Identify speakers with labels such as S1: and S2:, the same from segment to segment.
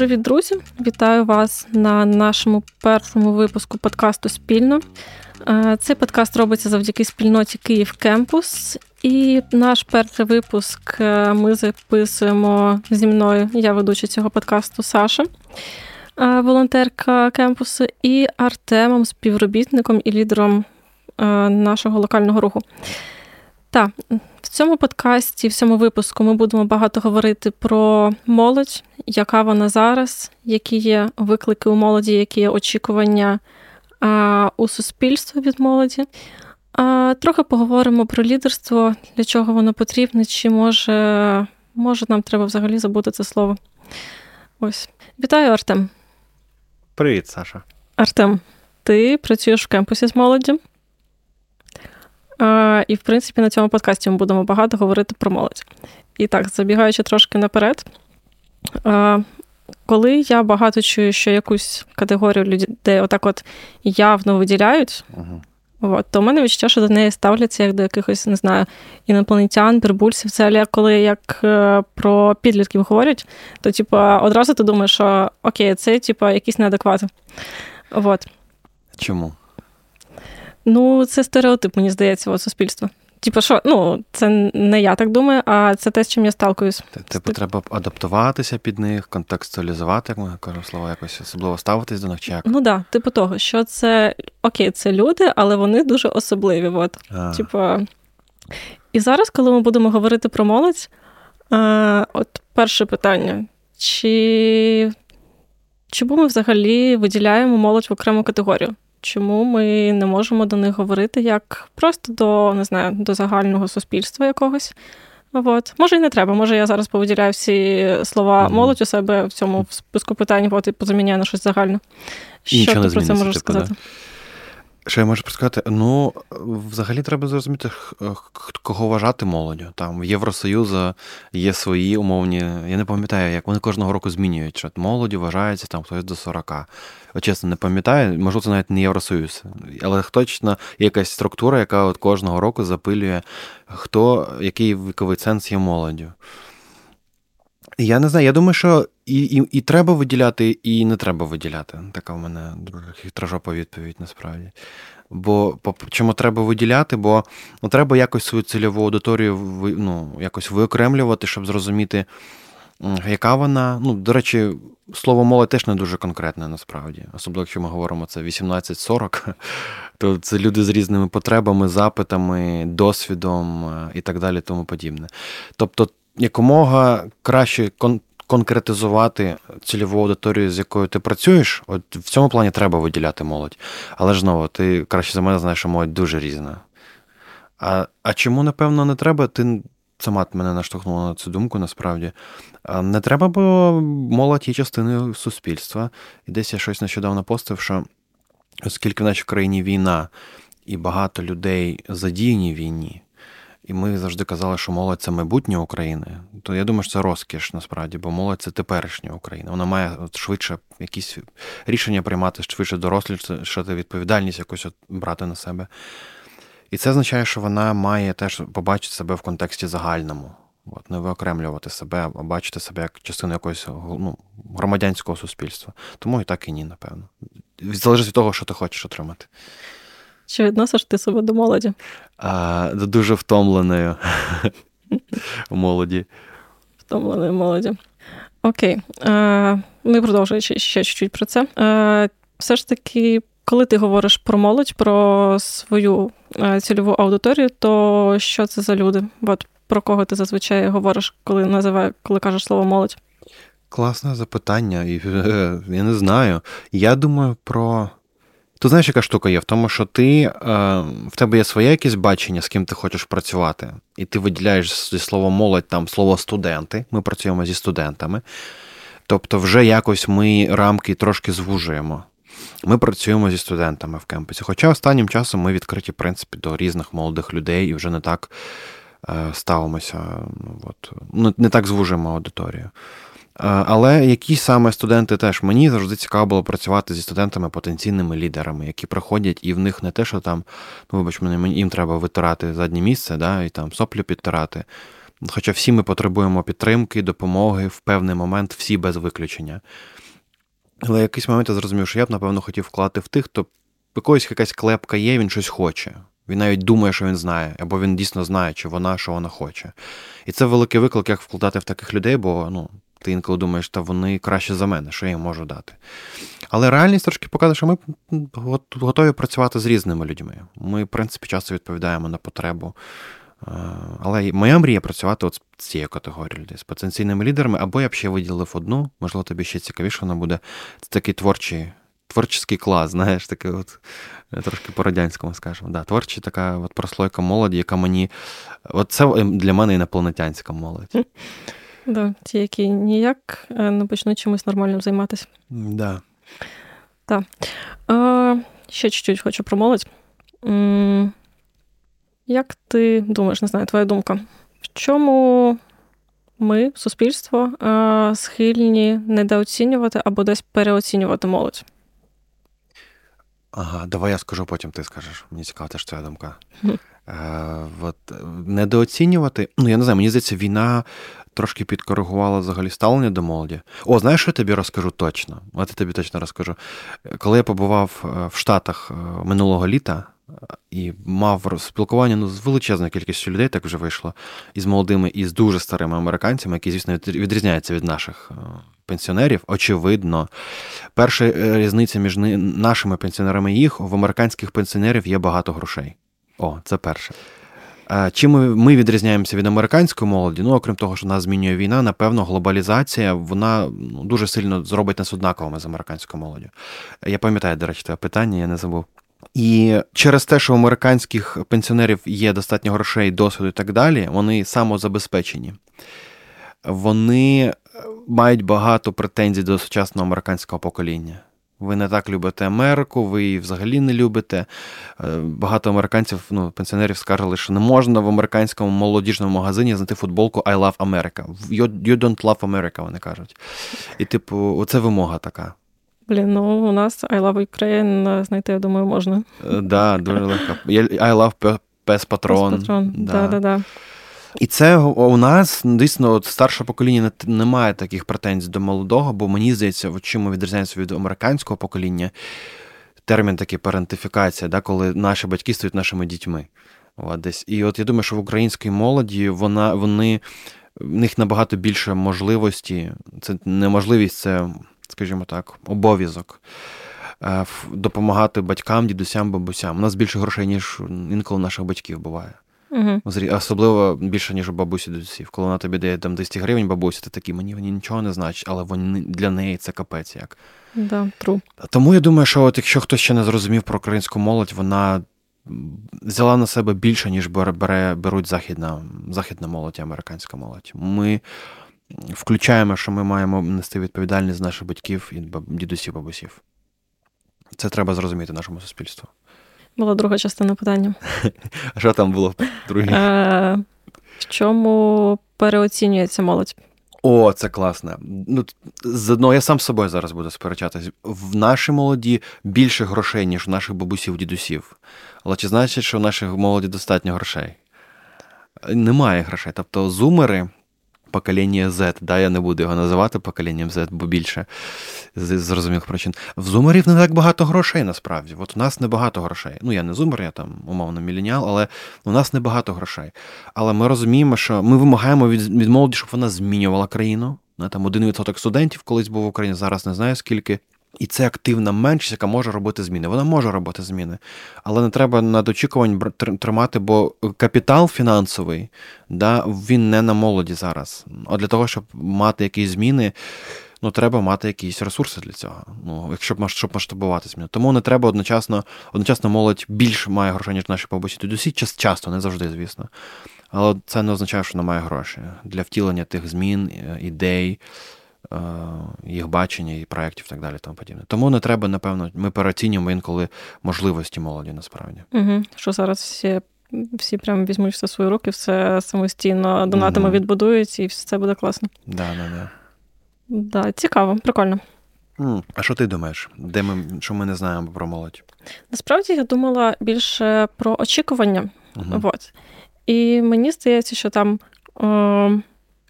S1: Привіт, друзі! Вітаю вас на нашому першому випуску подкасту Спільно. Е, цей подкаст робиться завдяки спільноті Київ Кемпус. І наш перший випуск е, ми записуємо зі мною. Я ведуча цього подкасту Саша, е, волонтерка кемпусу, і Артемом, співробітником і лідером нашого локального руху. Так, в цьому подкасті, в цьому випуску, ми будемо багато говорити про молодь, яка вона зараз, які є виклики у молоді, які є очікування а, у суспільстві від молоді. А, Трохи поговоримо про лідерство, для чого воно потрібне, чи може, може нам треба взагалі забути це слово. Ось. Вітаю, Артем.
S2: Привіт, Саша.
S1: Артем, ти працюєш в кемпусі з молоддю. І, в принципі, на цьому подкасті ми будемо багато говорити про молодь. І так, забігаючи трошки наперед, коли я багато чую, що якусь категорію людей отак от явно виділяють, uh-huh. от, то в мене відчуття, що до неї ставляться як до якихось, не знаю, інопланетян, прибульців. Це коли як е, про підлітків говорять, то типу, одразу ти думаєш, що окей, це типу, якісь неадеквати. От.
S2: Чому?
S1: Ну, це стереотип, мені здається, от суспільства. Типу, що, ну, це не я так думаю, а це те, з чим я сталкуюсь.
S2: Типу, треба адаптуватися під них, контекстуалізувати, як ми кажемо слова, якось особливо ставитись до них чи як?
S1: Ну так, да, типу того, що це окей, це люди, але вони дуже особливі. От. Типу, І зараз, коли ми будемо говорити про молодь, е, от перше питання: чи чому ми взагалі виділяємо молодь в окрему категорію? Чому ми не можемо до них говорити як просто до не знаю, до загального суспільства якогось? От. Може, і не треба. Може, я зараз повиділяю всі слова mm-hmm. молодь у себе в цьому списку питань, от і позаміняю на щось загальне. Що ти про це можеш типу, сказати? Да?
S2: Що я можу сказати? Ну, взагалі треба зрозуміти, кого вважати молоддю. Там в Євросоюзу є свої умовні. Я не пам'ятаю, як вони кожного року змінюють, що молоді вважається там хтось до 40. От чесно, не пам'ятаю, можливо, це навіть не Євросоюз. Але точно є якась структура, яка от кожного року запилює, хто, який віковий ценз є молоддю. Я не знаю, я думаю, що і і, і треба виділяти, і не треба виділяти. Така в мене хитражопа відповідь насправді. Бо чому треба виділяти? Бо ну, треба якось свою цільову аудиторію ну, якось виокремлювати, щоб зрозуміти, яка вона. Ну, До речі, слово молодь теж не дуже конкретне насправді. Особливо, якщо ми говоримо це 18-40, то це люди з різними потребами, запитами, досвідом е, і так далі, тому подібне. Тобто якомога краще кон- конкретизувати цільову аудиторію, з якою ти працюєш, от в цьому плані треба виділяти молодь. Але ж знову, ти краще за мене знаєш, що молодь дуже різна. А а чому, напевно, не треба? Ти сама мене наштовхнула на цю думку, насправді. Не треба, бо молодь є частиною суспільства. І десь я щось нещодавно постив, що оскільки в нашій країні війна і багато людей задіяні війні, і ми завжди казали, що молодь це майбутнє України. То я думаю, що це розкіш насправді, бо молодь це теперішня Україна. Вона має швидше якісь рішення приймати, швидше дорослішати, відповідальність якусь от брати на себе. І це означає, що вона має теж побачити себе в контексті загальному. От, Не виокремлювати себе, а бачити себе як частину якогось ну, громадянського суспільства. Тому і так і ні, напевно. Залежить від того, що ти хочеш отримати.
S1: Чи відносиш ти себе до молоді?
S2: А, Дуже втомленою молоді.
S1: Втомленою молоді. Окей. А, Ми продовжуємо ще чуть-чуть про це. А, Все ж таки, коли ти говориш про молодь, про свою цільову аудиторію, то що це за люди? От про кого ти зазвичай говориш, коли називає, коли кажеш слово молодь?
S2: Класне запитання, я не знаю. Я думаю про. Ти знаєш, яка штука є? В тому, що ти, е, в тебе є своє якесь бачення, з ким ти хочеш працювати, і ти виділяєш зі словом молодь там слово студенти. Ми працюємо зі студентами. Тобто, вже якось ми рамки трошки звужуємо. Ми працюємо зі студентами в кемпусі. Хоча останнім часом ми відкриті, в принципі, до різних молодих людей і вже не так е, ставимося, ну, от, ну, не так звужуємо аудиторію. Але які саме студенти теж мені завжди цікаво було працювати зі студентами потенційними лідерами, які приходять, і в них не те, що там, ну вибач мене, їм треба витирати заднє місце, да, і там соплю підтирати. Хоча всі ми потребуємо підтримки, допомоги в певний момент, всі без виключення. Але в якийсь момент я зрозумів, що я б, напевно, хотів вкладати в тих, хто якоїсь якась клепка є, він щось хоче. Він навіть думає, що він знає, або він дійсно знає, чи вона, що вона хоче. І це великий виклик, як вкладати в таких людей, бо ну, ти інколи думаєш, та вони краще за мене, що я їм можу дати. Але реальність трошки показує, що ми готові працювати з різними людьми. Ми, в принципі, часто відповідаємо на потребу. Але моя мрія працювати от з цією категорією людей, з потенційними лідерами, або я б ще виділив одну, можливо, тобі ще цікавіше вона буде. Це такий творчий творчий клас, знаєш, такий от, трошки по-радянському скажемо. Да, Творча така от прослойка молоді, яка мені. От це для мене інопланетянська молодь.
S1: Да, Ті, які ніяк е, не почнуть чимось нормальним займатися.
S2: Да.
S1: Так. А, Ще чуть-чуть хочу про молодь. Як ти думаєш, не знаю, твоя думка? В чому ми, суспільство, схильні недооцінювати або десь переоцінювати молодь?
S2: Ага, давай я скажу, потім ти скажеш. Мені цікава теж твоя думка. Е, от, Недооцінювати. Ну, я не знаю, мені здається, війна трошки підкоригувала взагалі ставлення до молоді. О, знаєш, що я тобі розкажу точно? От я тобі точно розкажу. Коли я побував е, в Штатах е, минулого літа і мав спілкування ну, з величезною кількістю людей, так вже вийшло, і з молодими, і з дуже старими американцями, які, звісно, відрізняються від наших пенсіонерів, очевидно. Перша е, різниця між нашими пенсіонерами і їх в американських пенсіонерів є багато грошей. О, це перше. Чим ми відрізняємося від американської молоді? Ну, окрім того, що нас змінює війна, напевно, глобалізація вона ну, дуже сильно зробить нас однаковими з американською молоддю. Я пам'ятаю, до речі, це питання, я не забув. І через те, що у американських пенсіонерів є достатньо грошей, досвіду і так далі, вони самозабезпечені. Вони мають багато претензій до сучасного американського покоління. Ви не так любите Америку, ви її взагалі не любите. Е, багато американців, ну, пенсіонерів скаржили, що не можна в американському молодіжному магазині знайти футболку I love America. You, don't love America, вони кажуть. І, типу, оце вимога така.
S1: Блін, ну у нас I love Ukraine знайти, я думаю, можна.
S2: Так, е, да, дуже легко. I love Пес Патрон. Пес Патрон,
S1: да. да, да.
S2: І це у нас дійсно от старше покоління не має таких претензій до молодого, бо мені здається, чим ми відрізняємося від американського покоління. Термін такий парентифікація, да, коли наші батьки стають нашими дітьми. От, десь. І от я думаю, що в українській молоді вона, вони, в них набагато більше можливості. Це неможливість, це, скажімо так, обов'язок. Е, допомагати батькам, дідусям, бабусям. У нас більше грошей, ніж інколи наших батьків буває.
S1: Угу.
S2: Особливо більше, ніж у бабусі дідусів. Коли вона тобі дає там 200 гривень бабусі, ти такий, мені вони нічого не значить, але вони для неї це капець як.
S1: Да, true.
S2: Тому я думаю, що от якщо хтось ще не зрозумів про українську молодь, вона взяла на себе більше, ніж бере, беруть західна західна молодь і американська молодь. Ми включаємо, що ми маємо нести відповідальність наших батьків і дідусів, бабусів. Це треба зрозуміти нашому суспільству.
S1: Була друга частина питання.
S2: А що там було в Е,
S1: В чому переоцінюється молодь?
S2: О, це класно. Ну, з одного я сам з собою зараз буду сперечатися. В нашій молоді більше грошей, ніж у наших бабусів, дідусів. Але чи значить, що в нашій молоді достатньо грошей? Немає грошей. Тобто зумери покоління Z, да, я не буду його називати поколінням Z, бо більше з зрозумілих причин. В зумерів не так багато грошей насправді. От у нас не багато грошей. Ну, я не зумер, я там умовно міленіал, але у нас не багато грошей. Але ми розуміємо, що ми вимагаємо від, від молоді, щоб вона змінювала країну. Там один відсоток студентів колись був в Україні, зараз не знаю скільки. І це активна меншість, яка може робити зміни. Вона може робити зміни, але не треба над очікувань тримати, бо капітал фінансовий, да, він не на молоді зараз. А для того, щоб мати якісь зміни, ну треба мати якісь ресурси для цього. Ну, якщо щоб масштабувати зміни. Тому не треба одночасно, одночасно молодь більше має грошей, ніж наші побусі. Досі часто, не завжди, звісно. Але це не означає, що немає грошей для втілення тих змін, е, ідей. Е, їх бачення і проєктів і так далі. Тому подібне. Тому не треба, напевно, ми переоцінюємо інколи можливості молоді насправді.
S1: Угу. Що зараз всі всі прямо візьмуть все свої руки, все самостійно донатами угу. відбудують, і все це буде класно.
S2: Да, да, да.
S1: Да, Цікаво, прикольно.
S2: А що ти думаєш? Де ми що ми не знаємо про молодь?
S1: Насправді я думала більше про очікування. Угу. Вот. І мені здається, що там Е,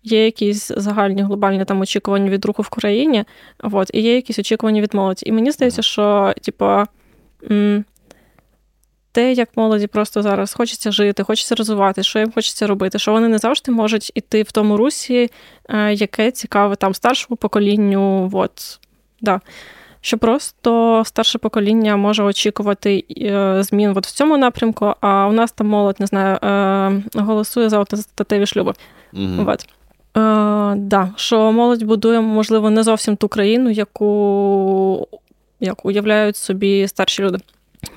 S1: Є якісь загальні глобальні там очікування від руху в країні, от, і є якісь очікування від молоді. І мені здається, що, типу, те, як молоді просто зараз хочеться жити, хочеться розвивати, що їм хочеться робити, що вони не завжди можуть іти в тому русі, е, яке цікаве там старшому поколінню. От, да. Що просто старше покоління може очікувати е, змін от в цьому напрямку, а у нас там молодь не знаю, е, голосує за статеві шлюби. Mm-hmm. От. Е, да, Що молодь будує, можливо, не зовсім ту країну, яку як уявляють собі старші люди.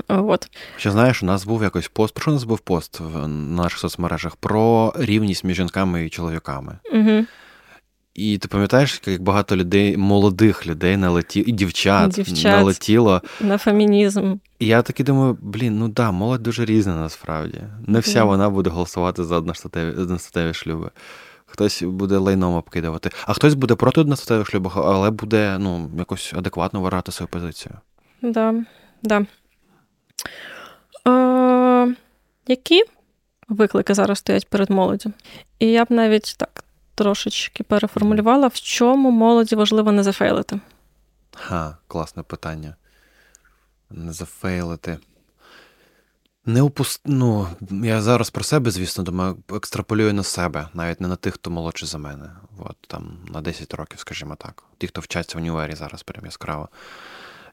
S1: От.
S2: Ще знаєш, у нас був якось пост. Про що у нас був пост в наших соцмережах про рівність між жінками і чоловіками.
S1: Угу.
S2: І ти пам'ятаєш, як багато людей, молодих людей налетіло, і дівчат, дівчат налетіло
S1: на фемінізм.
S2: І я таки думаю, блін, ну да, молодь дуже різна насправді. Не вся mm. вона буде голосувати за одностатеві, одностатеві шлюби. Хтось буде лайном обкидувати, а хтось буде проти одностатевих шлюбів, але буде ну, якось адекватно вважати свою позицію.
S1: Да, да. Е, Які виклики зараз стоять перед молоддю? І я б навіть так трошечки переформулювала, в чому молоді важливо не зафейлити?
S2: Ха, класне питання. Не зафейлити. Не упуст... Ну, Я зараз про себе, звісно, думаю, екстраполюю на себе, навіть не на тих, хто молодший за мене. От, там, На 10 років, скажімо так. Ті, хто вчаться в універі зараз прям яскраво.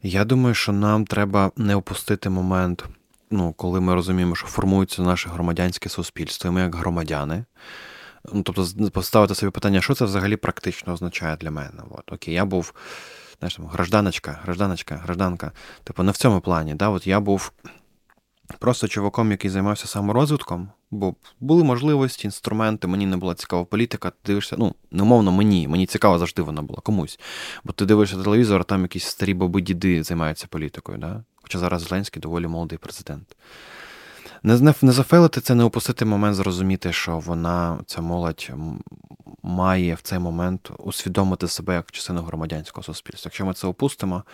S2: Я думаю, що нам треба не опустити момент, ну, коли ми розуміємо, що формується наше громадянське суспільство, і ми як громадяни. Ну, Тобто, поставити собі питання, що це взагалі практично означає для мене. От, Окей, я був знаєш, там, гражданочка, гражданочка, гражданка. Типу, не в цьому плані. Да? От Я був просто чуваком, який займався саморозвитком, бо були можливості, інструменти, мені не була цікава політика. Ти дивишся, ну, немовно мені, мені цікаво завжди вона була комусь. Бо ти дивишся телевізор, а там якісь старі баби діди займаються політикою. Да? Хоча зараз Зеленський доволі молодий президент. Не, не зафейлити це, не опустити момент, зрозуміти, що вона, ця молодь, має в цей момент усвідомити себе як частину громадянського суспільства. Якщо ми це опустимо,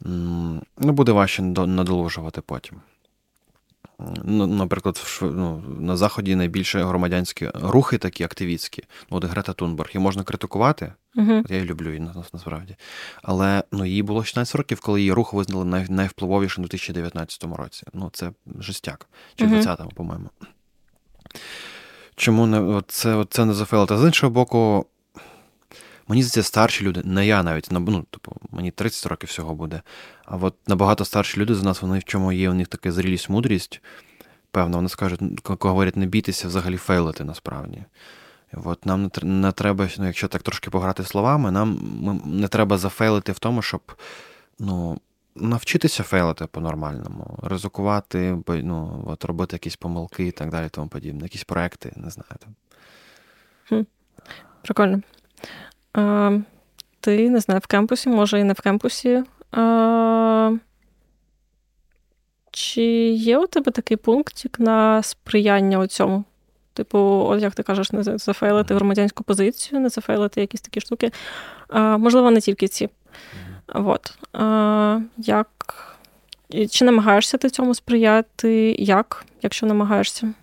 S2: ну, буде важче надолужувати потім. Ну, Наприклад, ну, на Заході найбільше громадянські рухи такі активістські. Ну, от Грета Тунберг, її можна критикувати.
S1: Uh-huh.
S2: От я її люблю її насправді. Але ну, їй було 16 років, коли її рух визнали най, найвпливовішим у 2019 році. Ну, це жестяк. Чи uh-huh. 20-му, по-моєму. Чому не це, це не зафейлити? З іншого боку, Мені здається, старші люди, не я навіть, ну, типу, мені 30 років всього буде. А от набагато старші люди за нас, вони в чому є, у них така зрілість, мудрість, певно, вони скажуть, коли говорять, не бійтеся взагалі фейлити насправді. От Нам не треба, ну, якщо так трошки пограти словами, нам не треба зафейлити в тому, щоб ну, навчитися фейлити по-нормальному, ризикувати, ну, от, робити якісь помилки і так далі, тому подібне, якісь проекти, не знаю.
S1: Прикольно. А, Ти не знаю, в кемпусі, може і не в кемпусі. А, Чи є у тебе такий пунктик на сприяння у цьому? Типу, от як ти кажеш, не зафейлити громадянську позицію, не зафейлити якісь такі штуки. А, Можливо, не тільки ці. От. А, Як? Чи намагаєшся ти цьому сприяти? Як, якщо намагаєшся?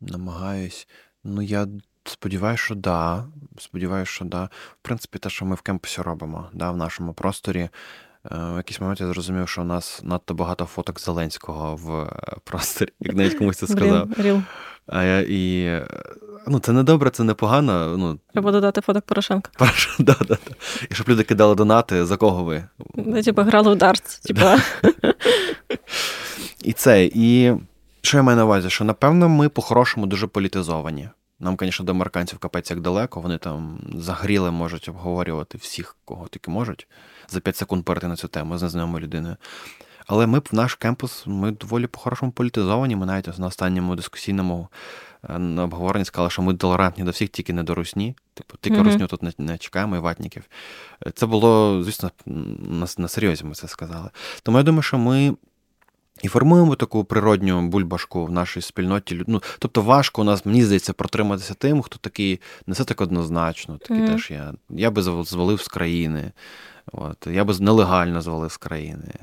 S2: Намагаюсь. Ну, я Сподіваюся, що да. Сподіваюся, що да. В принципі, те, що ми в кемпусі робимо, да, в нашому просторі. Е, в якийсь момент я зрозумів, що у нас надто багато фоток Зеленського в е, просторі, як навіть комусь це сказав.
S1: Блін,
S2: а я, і, ну, Це не добре, це не погано. Ну,
S1: Треба додати фоток Порошенка.
S2: Порошенка, да, да, да. І щоб люди кидали донати, за кого ви?
S1: Ну, Типу, грали в дартс. Типу.
S2: І це, і що я маю на увазі? Що напевно ми по-хорошому дуже політизовані. Нам, звісно, до американців капець як далеко, вони там загріли, можуть обговорювати всіх, кого тільки можуть, за 5 секунд перейти на цю тему з незнайомою людиною. Але ми в наш кемпус, ми доволі по-хорошому політизовані. Ми навіть на останньому дискусійному е, обговоренні сказали, що ми толерантні до всіх, тільки не до русні. Типу, тільки mm-hmm. русню тут не, не чекаємо і ватників. Це було, звісно, на, на серйозі ми це сказали. Тому я думаю, що ми і формуємо таку природню бульбашку в нашій спільноті. Ну, Тобто важко у нас, мені здається, протриматися тим, хто такий не все так однозначно. Такий mm-hmm. теж я я би звалив з країни. От, Я би нелегально звалив з країни.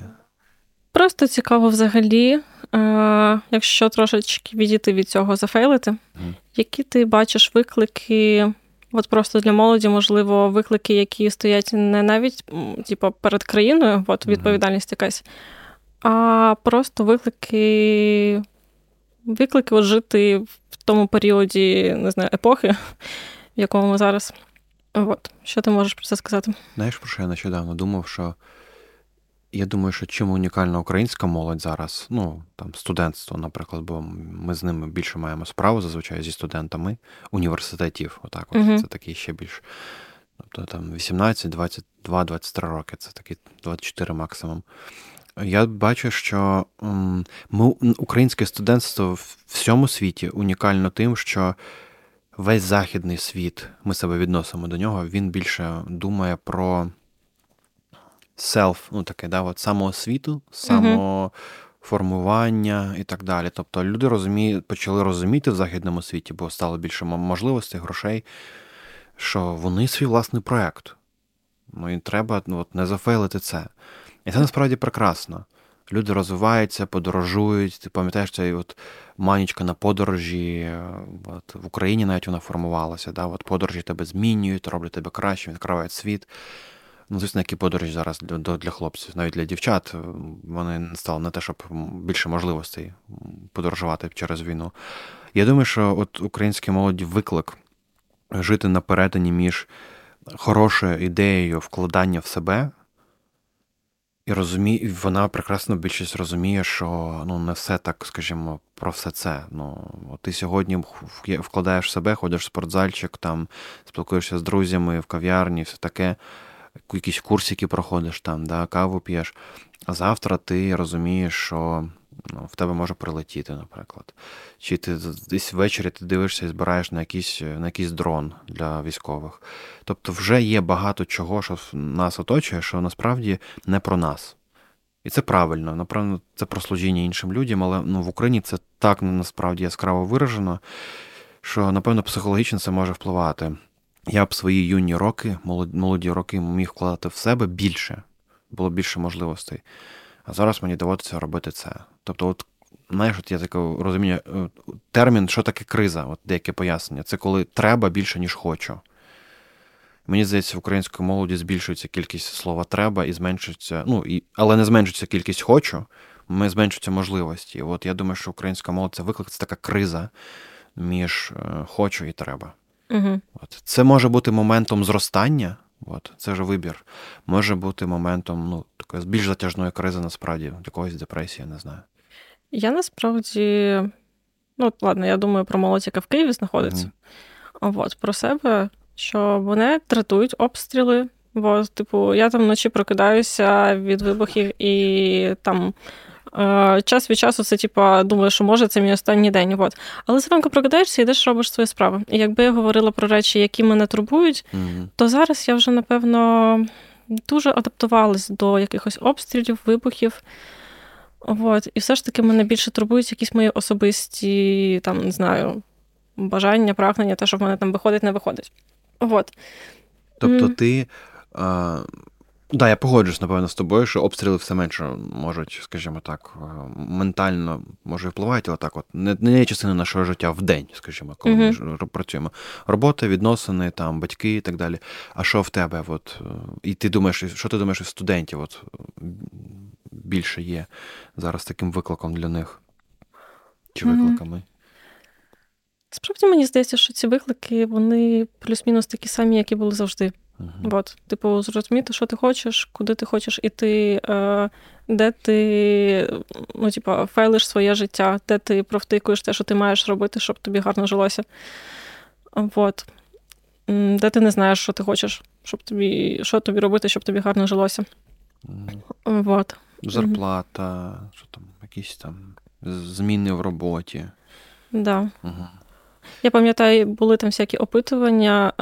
S1: Просто цікаво взагалі, е, якщо трошечки відійти від цього зафейлити, mm. які ти бачиш виклики, от просто для молоді, можливо, виклики, які стоять не навіть типу, перед країною, от відповідальність якась, а просто виклики, виклики от жити в тому періоді, не знаю, епохи, в якому ми зараз. От. Що ти можеш про це сказати?
S2: Знаєш, про що я нещодавно думав, що я думаю, що чим унікальна українська молодь зараз, ну там студентство, наприклад, бо ми з ними більше маємо справу зазвичай зі студентами університетів. Отак, от uh-huh. це такий ще більш. Тобто там 18, 22, 23 роки, це такий 24 максимум. Я бачу, що ми, українське студентство в всьому світі унікально тим, що весь західний світ, ми себе відносимо до нього, він більше думає про self, ну таке, да, от самоосвіту, самоформування і так далі. Тобто люди розуміють, почали розуміти в західному світі, бо стало більше можливостей, грошей, що вони свій власний проект. Ну і треба ну, от, не зафейлити це. І це насправді прекрасно. Люди розвиваються, подорожують. Ти пам'ятаєш цей от манічка на подорожі, от в Україні навіть вона формувалася. Да? От Подорожі тебе змінюють, роблять тебе краще, відкривають світ. Ну, звісно, які подорожі зараз для для хлопців, навіть для дівчат, вони стали не те, щоб більше можливостей подорожувати через війну. Я думаю, що от українській молоді виклик жити на перетині між хорошою ідеєю вкладання в себе. І розуміє, вона прекрасно більшість розуміє, що ну не все так, скажімо, про все це. Ну ти сьогодні вкладаєш в себе, ходиш в спортзальчик, там спілкуєшся з друзями в кав'ярні, все таке якісь курсики проходиш там, да, каву п'єш, а завтра ти розумієш, що ну, в тебе може прилетіти, наприклад. Чи ти десь ввечері ти дивишся і збираєш на якийсь на якийсь дрон для військових. Тобто вже є багато чого, що нас оточує, що насправді не про нас. І це правильно, напевно, це про служіння іншим людям, але ну, в Україні це так насправді яскраво виражено, що, напевно, психологічно це може впливати я б свої юні роки, молоді роки міг вкладати в себе більше, було більше можливостей. А зараз мені доводиться робити це. Тобто, от, знаєш, от я таке розумію, е, термін, що таке криза, от деяке пояснення, це коли треба більше, ніж хочу. Мені здається, в українській молоді збільшується кількість слова треба і зменшується, ну, і, але не зменшується кількість хочу, ми зменшуються можливості. От я думаю, що українська молодь це виклик, це така криза між е, хочу і треба.
S1: Угу.
S2: От. Це може бути моментом зростання, от, це вже вибір. Може бути моментом ну, такої більш затяжної кризи, насправді, якогось депресії, не знаю.
S1: Я насправді, ну, ладно, я думаю про молодь, яка в Києві знаходиться. Угу. От, Про себе, що вони тратують обстріли. Бо, типу, я там вночі прокидаюся від вибухів і там час від часу це, типа, думаю, що може це мій останній день. От. Але зранку прокидаєшся і йдеш, робиш свої справи. І якби я говорила про речі, які мене турбують, mm-hmm. то зараз я вже, напевно, дуже адаптувалась до якихось обстрілів, вибухів. От. І все ж таки мене більше турбують якісь мої особисті, там, не знаю, бажання, прагнення, те, що в мене там виходить, не виходить. От.
S2: Тобто mm. ти. А... Так, да, я погоджуюсь, напевно, з тобою, що обстріли все менше можуть, скажімо так, е, ментально може впливати, але так, от не, не є частина нашого життя в день, скажімо, коли uh-huh. ми працюємо. Робота, відносини, там, батьки і так далі. А що в тебе? От, е, І ти думаєш, що ти думаєш, студентів от, більше є зараз таким викликом для них? Чи викликами?
S1: Справді мені здається, що ці виклики, вони плюс-мінус такі самі, які були завжди. Uh-huh. От, типу, зрозуміти, що ти хочеш, куди ти хочеш іти, е, де ти ну, типу, фейлиш своє життя, де ти провтикуєш те, що ти маєш робити, щоб тобі гарно жилося. От. Де ти не знаєш, що ти хочеш, щоб тобі, що тобі робити, щоб тобі гарно жилося. Uh-huh. От.
S2: Зарплата, що там, якісь там зміни в роботі.
S1: Да. Uh-huh. Я пам'ятаю, були там всякі опитування.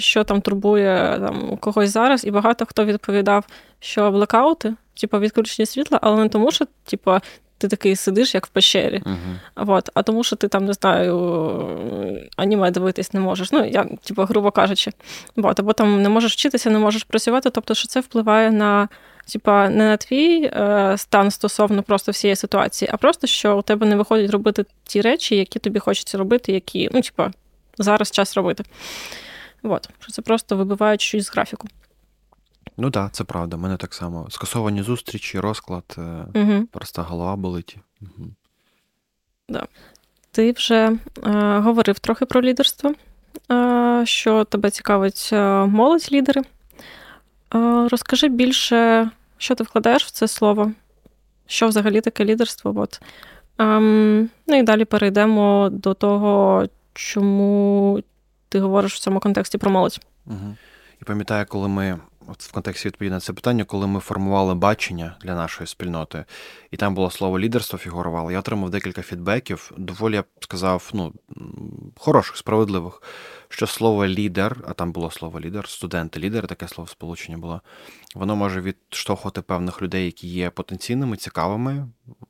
S1: Що там турбує там, когось зараз, і багато хто відповідав, що блекаути, типу, відключення світла, але не тому, що типу, ти такий сидиш, як в пещері. Uh-huh. Вот. А тому, що ти там, не знаю, аніме дивитись не можеш. Ну, я, типу, грубо кажучи, Вот. або там не можеш вчитися, не можеш працювати. Тобто, що це впливає на Типа, не на твій е, стан стосовно просто всієї ситуації, а просто що у тебе не виходить робити ті речі, які тобі хочеться робити, які, ну, типа, зараз час робити. От, що це просто вибивають щось з графіку.
S2: Ну так, це правда. У мене так само. Скасовані зустрічі, розклад,
S1: Угу.
S2: просто голова болить. Угу.
S1: Да. Ти вже е, говорив трохи про лідерство, е, що тебе цікавить е, молодь лідери. Е, розкажи більше, що ти вкладаєш в це слово, що взагалі таке лідерство. От. Ем, ну і далі перейдемо до того, чому ти говориш в цьому контексті про молодь.
S2: Угу. І пам'ятаю, коли ми от в контексті відповіді на це питання, коли ми формували бачення для нашої спільноти, і там було слово лідерство фігурувало, я отримав декілька фідбеків, доволі я б сказав, ну, хороших, справедливих, що слово лідер, а там було слово лідер, студенти, лідер, таке слово сполучення було, воно може відштовхувати певних людей, які є потенційними, цікавими,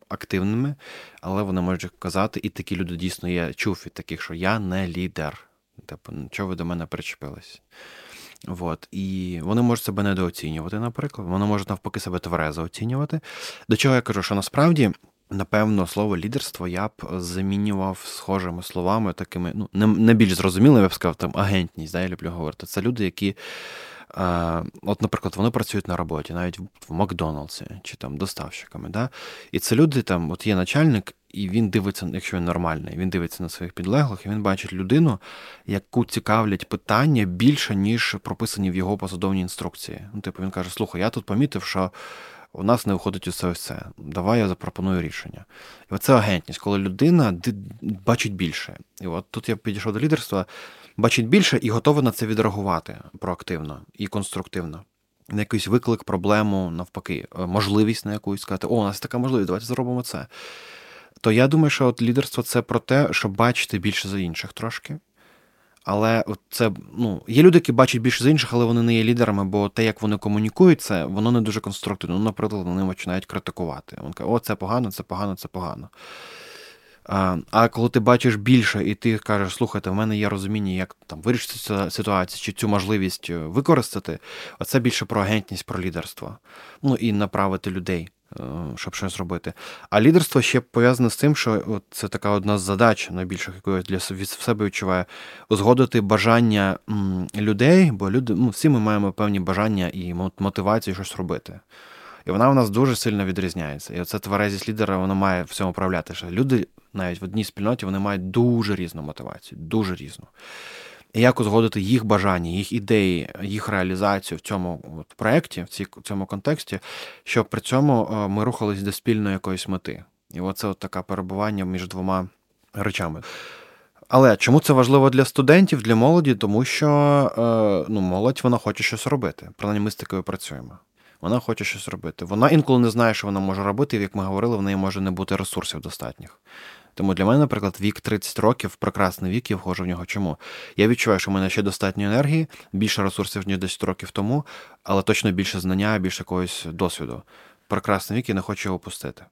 S2: активними, але вони можуть казати, і такі люди дійсно є, чув від таких, що я не лідер. Типу, чого ви до мене причепились? От. І вони можуть себе недооцінювати, наприклад, вони можуть навпаки себе тверезо оцінювати. До чого я кажу, що насправді. Напевно, слово лідерство я б замінював схожими словами, такими, ну, не не більш зрозумілими, я б сказав, там агентність, да, я люблю говорити. Це люди, які, е, от, наприклад, вони працюють на роботі, навіть в Макдоналдсі чи там доставщиками. Да? І це люди, там, от є начальник, і він дивиться, якщо він нормальний, він дивиться на своїх підлеглих, і він бачить людину, яку цікавлять питання більше, ніж прописані в його посадовній інструкції. Ну, типу, він каже: Слухай, я тут помітив, що у нас не виходить усе ось це. Давай я запропоную рішення. І оце агентність, коли людина бачить більше. І от тут я підійшов до лідерства, бачить більше і готова на це відреагувати проактивно і конструктивно. На якийсь виклик, проблему, навпаки, можливість на якусь сказати, о, у нас така можливість, давайте зробимо це то я думаю, що от лідерство це про те, щоб бачити більше за інших трошки. Але це ну, є люди, які бачать більше за інших, але вони не є лідерами, бо те, як вони комунікують, це воно не дуже конструктивно. Ну, наприклад, вони починають критикувати. Вони кажуть, о, це погано, це погано, це погано. А а коли ти бачиш більше, і ти кажеш, слухайте, в мене є розуміння, як там вирішити цю ситуацію чи цю можливість використати, оце більше про агентність, про лідерство. Ну і направити людей. Е, щоб щось зробити. А лідерство ще пов'язане з тим, що це така одна з задач, найбільших, яку я для себе відчуваю, узгодити бажання людей, бо люди, ну, всі ми маємо певні бажання і мотивацію щось робити. І вона у нас дуже сильно відрізняється. І оце тверезість лідера вона має в цьому управляти. Що люди навіть в одній спільноті вони мають дуже різну мотивацію, дуже різну і як узгодити їх бажання, їх ідеї, їх реалізацію в цьому от, проєкті, в цій, цьому контексті, щоб при цьому е, ми рухались до спільної якоїсь мети. І оце от таке перебування між двома речами. Але чому це важливо для студентів, для молоді? Тому що е, ну, молодь вона хоче щось робити. Принаймні ми з такою працюємо. Вона хоче щось робити. Вона інколи не знає, що вона може робити, і як ми говорили, в неї може не бути ресурсів достатніх. Тому для мене, наприклад, вік 30 років прекрасний вік, я вхожу в нього. Чому? Я відчуваю, що в мене ще достатньо енергії, більше ресурсів, ніж 10 років тому, але точно більше знання, більше якогось досвіду. Прекрасний вік і не хочу його пустити.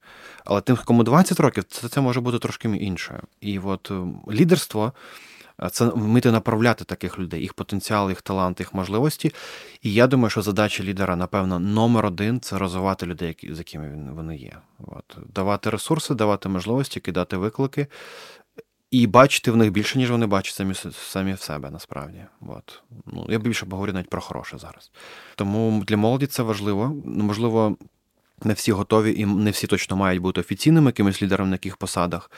S2: Але тим, кому 20 років, це це може бути трошки іншою. І от ем, лідерство це вміти направляти таких людей, їх потенціал, їх талант, їх можливості. І я думаю, що задача лідера, напевно, номер один це розвивати людей, з якими вони є. От. Давати ресурси, давати можливості, кидати виклики. І бачити в них більше, ніж вони бачать самі самі в себе, насправді. От. Ну, Я більше говорю навіть про хороше зараз. Тому для молоді це важливо. Ну, можливо, не всі готові і не всі точно мають бути офіційними якимось лідером на яких посадах.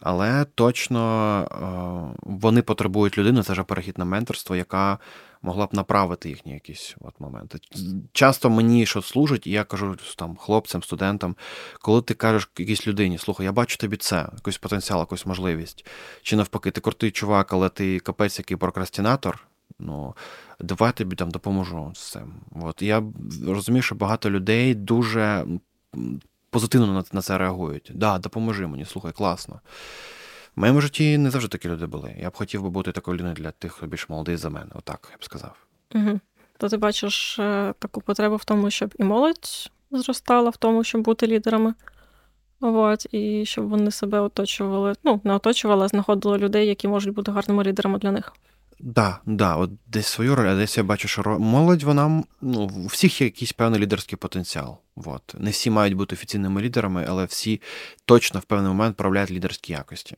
S2: Але точно е, вони потребують людини, це ж перехід на менторство, яка могла б направити їхні якісь от моменти. Часто мені що служить, і я кажу там хлопцям, студентам, коли ти кажеш якійсь людині, слухай, я бачу тобі це, якийсь потенціал, якусь можливість. Чи навпаки, ти крутий чувак, але ти капець, який прокрастинатор. Ну, давай тобі там допоможу з цим. От я розумію, що багато людей дуже позитивно на, на це реагують. Да, допоможи мені, слухай, класно. В моєму житті не завжди такі люди були. Я б хотів би бути такою людиною для тих, хто більш молодий за мене. Отак я б сказав.
S1: Угу. То ти бачиш е, таку потребу в тому, щоб і молодь зростала в тому, щоб бути лідерами. От, і щоб вони себе оточували, ну, не оточували, а знаходили людей, які можуть бути гарними лідерами для них.
S2: Да, да, от десь свою роль, а десь я бачу, що молодь, вона ну, у всіх є якийсь певний лідерський потенціал. От. Не всі мають бути офіційними лідерами, але всі точно в певний момент проявляють лідерські якості.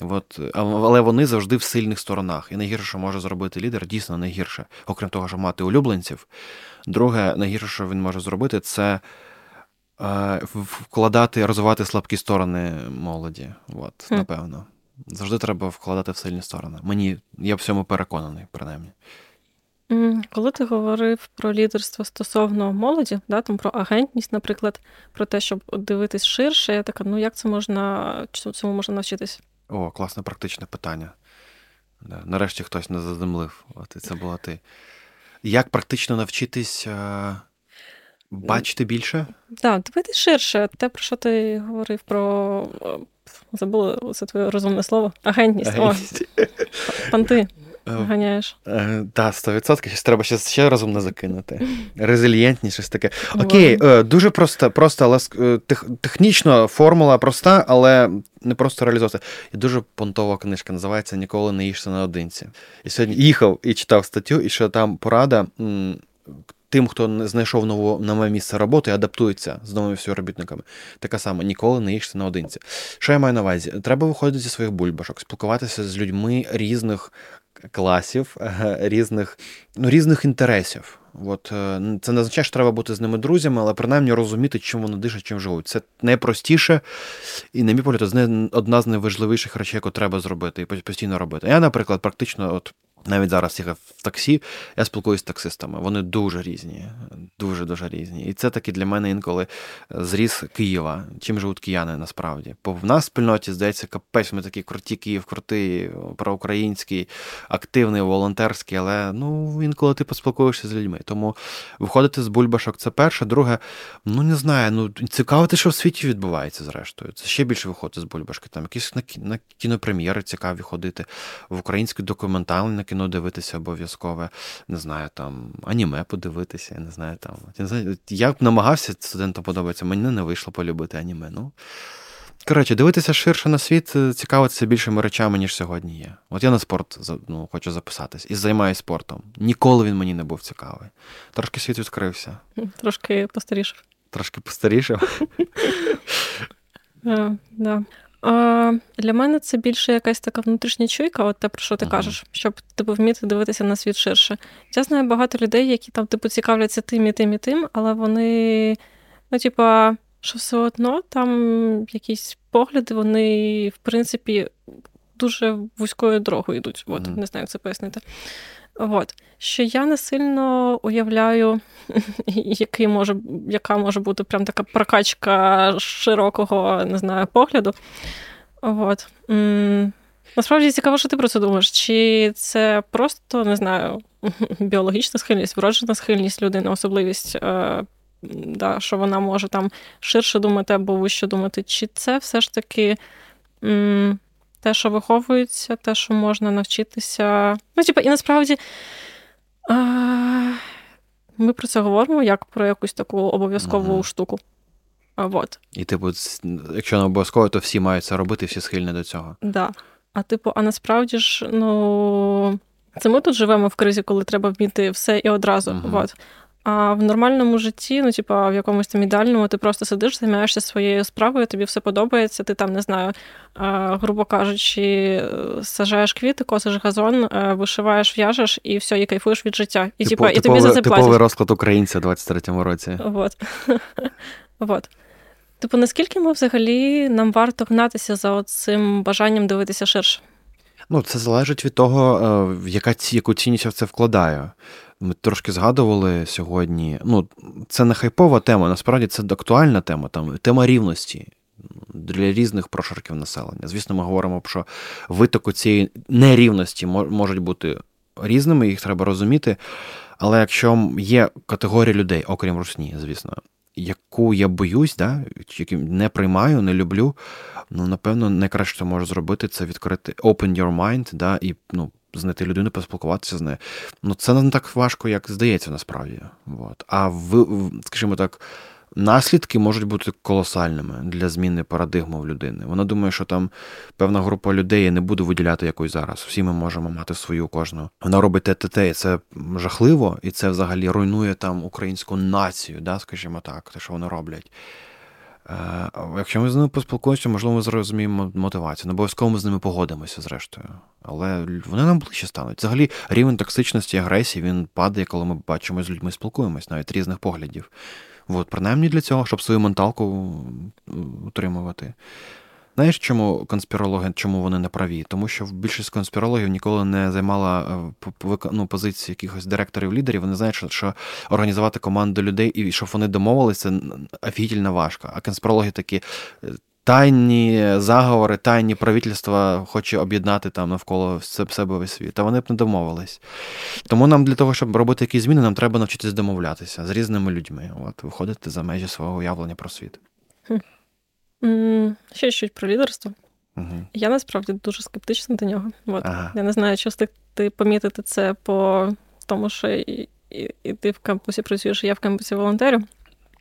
S2: От. Але вони завжди в сильних сторонах. І найгірше, що може зробити лідер, дійсно найгірше, окрім того, що мати улюбленців. Друге, найгірше, що він може зробити, це е, вкладати, розвивати слабкі сторони молоді. От, Напевно. Завжди треба вкладати в сильні сторони. Мені я в цьому переконаний, принаймні.
S1: Коли ти говорив про лідерство стосовно молоді, да, там про агентність, наприклад, про те, щоб дивитись ширше, я така, ну як це можна, цьому можна навчитись?
S2: О, класне практичне питання. Да. Нарешті хтось не заземлив. От і це була ти. Як практично навчитись а, бачити більше?
S1: Так, да, дивитись ширше. Те, про що ти говорив про Забула це твоє розумне слово. Агентність. Агентність. О, Панти. Е, ганяєш.
S2: Е, так, 100%. Щось треба ще ще розумно закинути. Резилієнтність, щось таке. Окей, е, дуже просто, просто, але тех, технічно формула проста, але не просто реалізовувати. І дуже понтова книжка називається Ніколи не їжся наодинці. І сьогодні їхав і читав статтю, і що там порада тим, хто знайшов нову нове місце роботи, адаптується з новими співробітниками. Така сама ніколи не їжте наодинці. Що я маю на увазі? Треба виходити зі своїх бульбашок, спілкуватися з людьми різних класів, різних ну, різних інтересів. От е, Це не означає, що треба бути з ними друзями, але принаймні розуміти, чим вони дишать, чим живуть. Це найпростіше, і, на мій погляд, одна з найважливіших речей, яку треба зробити і постійно робити. Я, наприклад, практично от навіть зараз їхав в таксі, я спілкуюся з таксистами. Вони дуже різні, дуже-дуже різні. І це таки для мене інколи зріз Києва. Чим живуть кияни насправді? Бо в нас в спільноті, здається, капець, ми такі круті Київ, крутий, проукраїнський, активний, волонтерський, але ну, інколи ти поспілкуєшся з людьми. Тому виходити з бульбашок це перше. Друге, ну не знаю, ну цікаво, те, що в світі відбувається, зрештою. Це ще більше виходити з бульбашки. Там якісь на кінопрем'єри цікаві ходити, в український документальний кіно дивитися обов'язкове, не знаю, там аніме подивитися, я не знаю там. Я не знаю, я намагався студентам подобається, мені не вийшло полюбити аніме. Ну. Коротше, дивитися ширше на світ, е, цікавитися більшими речами, ніж сьогодні є. От я на спорт ну, хочу записатись і займаюся спортом. Ніколи він мені не був цікавий. Трошки світ відкрився.
S1: Трошки постарішав.
S2: Трошки постарішав.
S1: Uh, да. Для мене це більше якась така внутрішня чуйка, от те, про що ти uh-huh. кажеш, щоб типу, вміти дивитися на світ ширше. Я знаю багато людей, які там типу цікавляться тим і тим і тим, але вони, ну, типа, що все одно там якісь погляди, вони, в принципі, дуже вузькою дорогою йдуть. От, uh-huh. не знаю, як це пояснити. От. Що я не сильно уявляю, який може, яка може бути прям така прокачка широкого не знаю, погляду. От. Насправді цікаво, що ти про це думаєш. Чи це просто, не знаю, біологічна схильність, вроджена схильність людини, особливість, е, да, що вона може там ширше думати або вище думати, чи це все ж таки. Те, що виховується, те, що можна навчитися. Ну, типу, і насправді а, ми про це говоримо як про якусь таку обов'язкову ага. штуку. А, вот.
S2: І, типу, якщо не обов'язково, то всі мають це робити, всі схильні до цього.
S1: Да. А типу, а насправді ж, ну. Це ми тут живемо в кризі, коли треба вміти все і одразу. Ага. Вот. А в нормальному житті, ну, типа, в якомусь там ідеальному, ти просто сидиш, займаєшся своєю справою, тобі все подобається, ти там, не знаю, грубо кажучи, сажаєш квіти, косиш газон, вишиваєш, в'яжеш і все, і кайфуєш від життя. І,
S2: типу, і тобі за це платять. Типовий розклад українця у 23-му році.
S1: Вот. вот. Типу, наскільки ми взагалі нам варто гнатися за цим бажанням дивитися ширше?
S2: Ну, це залежить від того, е, яка яку цінність я в це вкладаю. Ми трошки згадували сьогодні. Ну, це не хайпова тема, насправді це актуальна тема, там тема рівності для різних прошарків населення. Звісно, ми говоримо, що витоку цієї нерівності можуть бути різними, їх треба розуміти. Але якщо є категорія людей, окрім русні, звісно, яку я боюсь, да, яку не приймаю, не люблю, ну, напевно, найкраще, що можу зробити, це відкрити open your mind, да, і ну, знайти людину, поспілкуватися з нею. Ну, це не так важко, як здається, насправді. От. А в, скажімо так, наслідки можуть бути колосальними для зміни парадигми в людини. Вона думає, що там певна група людей не буду виділяти якось зараз. Всі ми можемо мати свою кожну. Вона робить ТТТ, і це жахливо, і це взагалі руйнує там українську націю, да, скажімо так, те, що вони роблять. Е, якщо ми з ними поспілкуємося, можливо, ми зрозуміємо мотивацію. Не обов'язково ми з ними погодимося, зрештою. Але вони нам ближче стануть. Взагалі, рівень токсичності і агресії він падає, коли ми бачимо з людьми спілкуємось, навіть різних поглядів. От, принаймні для цього, щоб свою менталку утримувати. Знаєш, чому конспірологи, чому вони не праві? Тому що більшість конспірологів ніколи не займала е, ну, позиції якихось директорів-лідерів. Вони знають, що, що організувати команду людей і щоб вони домовилися, офігільно важко. А конспірологи такі. Е, тайні заговори, тайні правительства хоче об'єднати там навколо себе весь світ. Та вони б не домовились. Тому нам для того, щоб робити якісь зміни, нам треба навчитися домовлятися з різними людьми. От виходити за межі свого уявлення про світ.
S1: Ще щось про лідерство. Угу. Я насправді дуже скептична до нього. От.
S2: Ага.
S1: Я не знаю, чи встиг ти помітити це по тому, що і, і, і ти в кампусі працюєш, і я в кампусі волонтерю.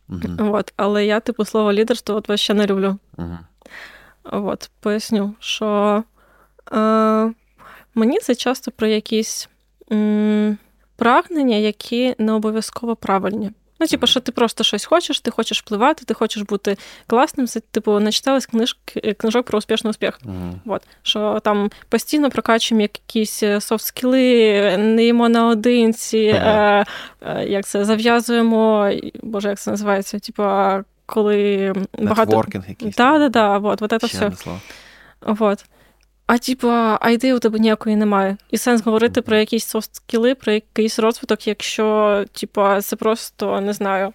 S1: Угу. От. Але я, типу, слово лідерство от ще не люблю.
S2: Угу.
S1: От, Поясню, що е, мені це часто про якісь м, прагнення, які не обов'язково правильні. Ну, типу, що ти просто щось хочеш, ти хочеш впливати, ти хочеш бути класним. Це, типу, начитались книжки, книжок про успішний успіх.
S2: Mm.
S1: От. Що там постійно прокачуємо якісь софт-скіли, не їмо наодинці, mm. е, як це зав'язуємо, боже, як це називається? Типу, коли багато.
S2: якийсь.
S1: Так, так, так, от, от це все. Вот. А типа, а ідеї у тебе ніякої немає. І сенс говорити про якісь софт-скіли, про якийсь розвиток, якщо, типа, це просто не знаю,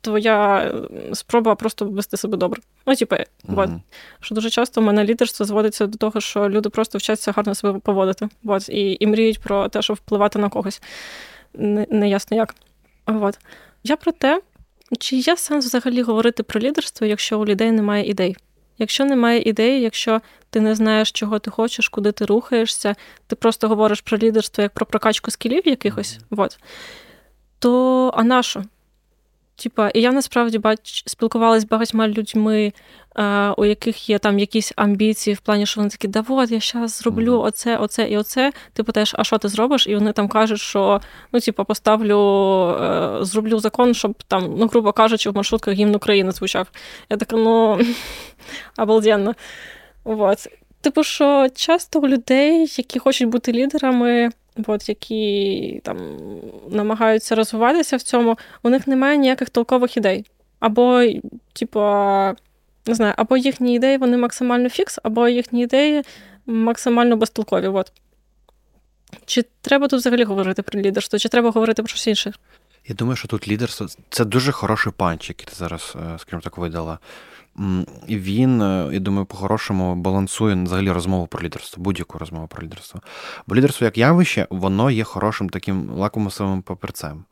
S1: твоя спроба просто вести себе добре. Ну, типа, mm-hmm. що дуже часто в мене лідерство зводиться до того, що люди просто вчаться гарно себе поводити. Вот. І і мріють про те, щоб впливати на когось. Не, не ясно як. Вот. Я про те, чи є сенс взагалі говорити про лідерство, якщо у людей немає ідей. Якщо немає ідеї, якщо ти не знаєш, чого ти хочеш, куди ти рухаєшся, ти просто говориш про лідерство як про прокачку скілів якихось, mm-hmm. от, то а на що? Типа, і я насправді бач, спілкувалася з багатьма людьми, е, у яких є там якісь амбіції в плані, що вони такі, да от, я зараз зроблю mm-hmm. оце, оце і оце. Ти питаєш, а що ти зробиш? І вони там кажуть, що ну, типа, поставлю, е, зроблю закон, щоб там, ну, грубо кажучи, в маршрутках гімн України звучав. Я така, ну обалденно. Вот. Типу, що часто у людей, які хочуть бути лідерами, от, які там намагаються розвиватися в цьому, у них немає ніяких толкових ідей. Або, типу, не знаю, або їхні ідеї вони максимально фікс, або їхні ідеї максимально безтолкові. От. Чи треба тут взагалі говорити про лідерство, чи треба говорити про щось інше?
S2: Я думаю, що тут лідерство це дуже хороший панч, який ти зараз, е, скажімо так, видала. Він, е, я думаю, по-хорошому балансує взагалі розмову про лідерство, будь-яку розмову про лідерство. Бо лідерство як явище, воно є хорошим таким лакомусовим папірцем.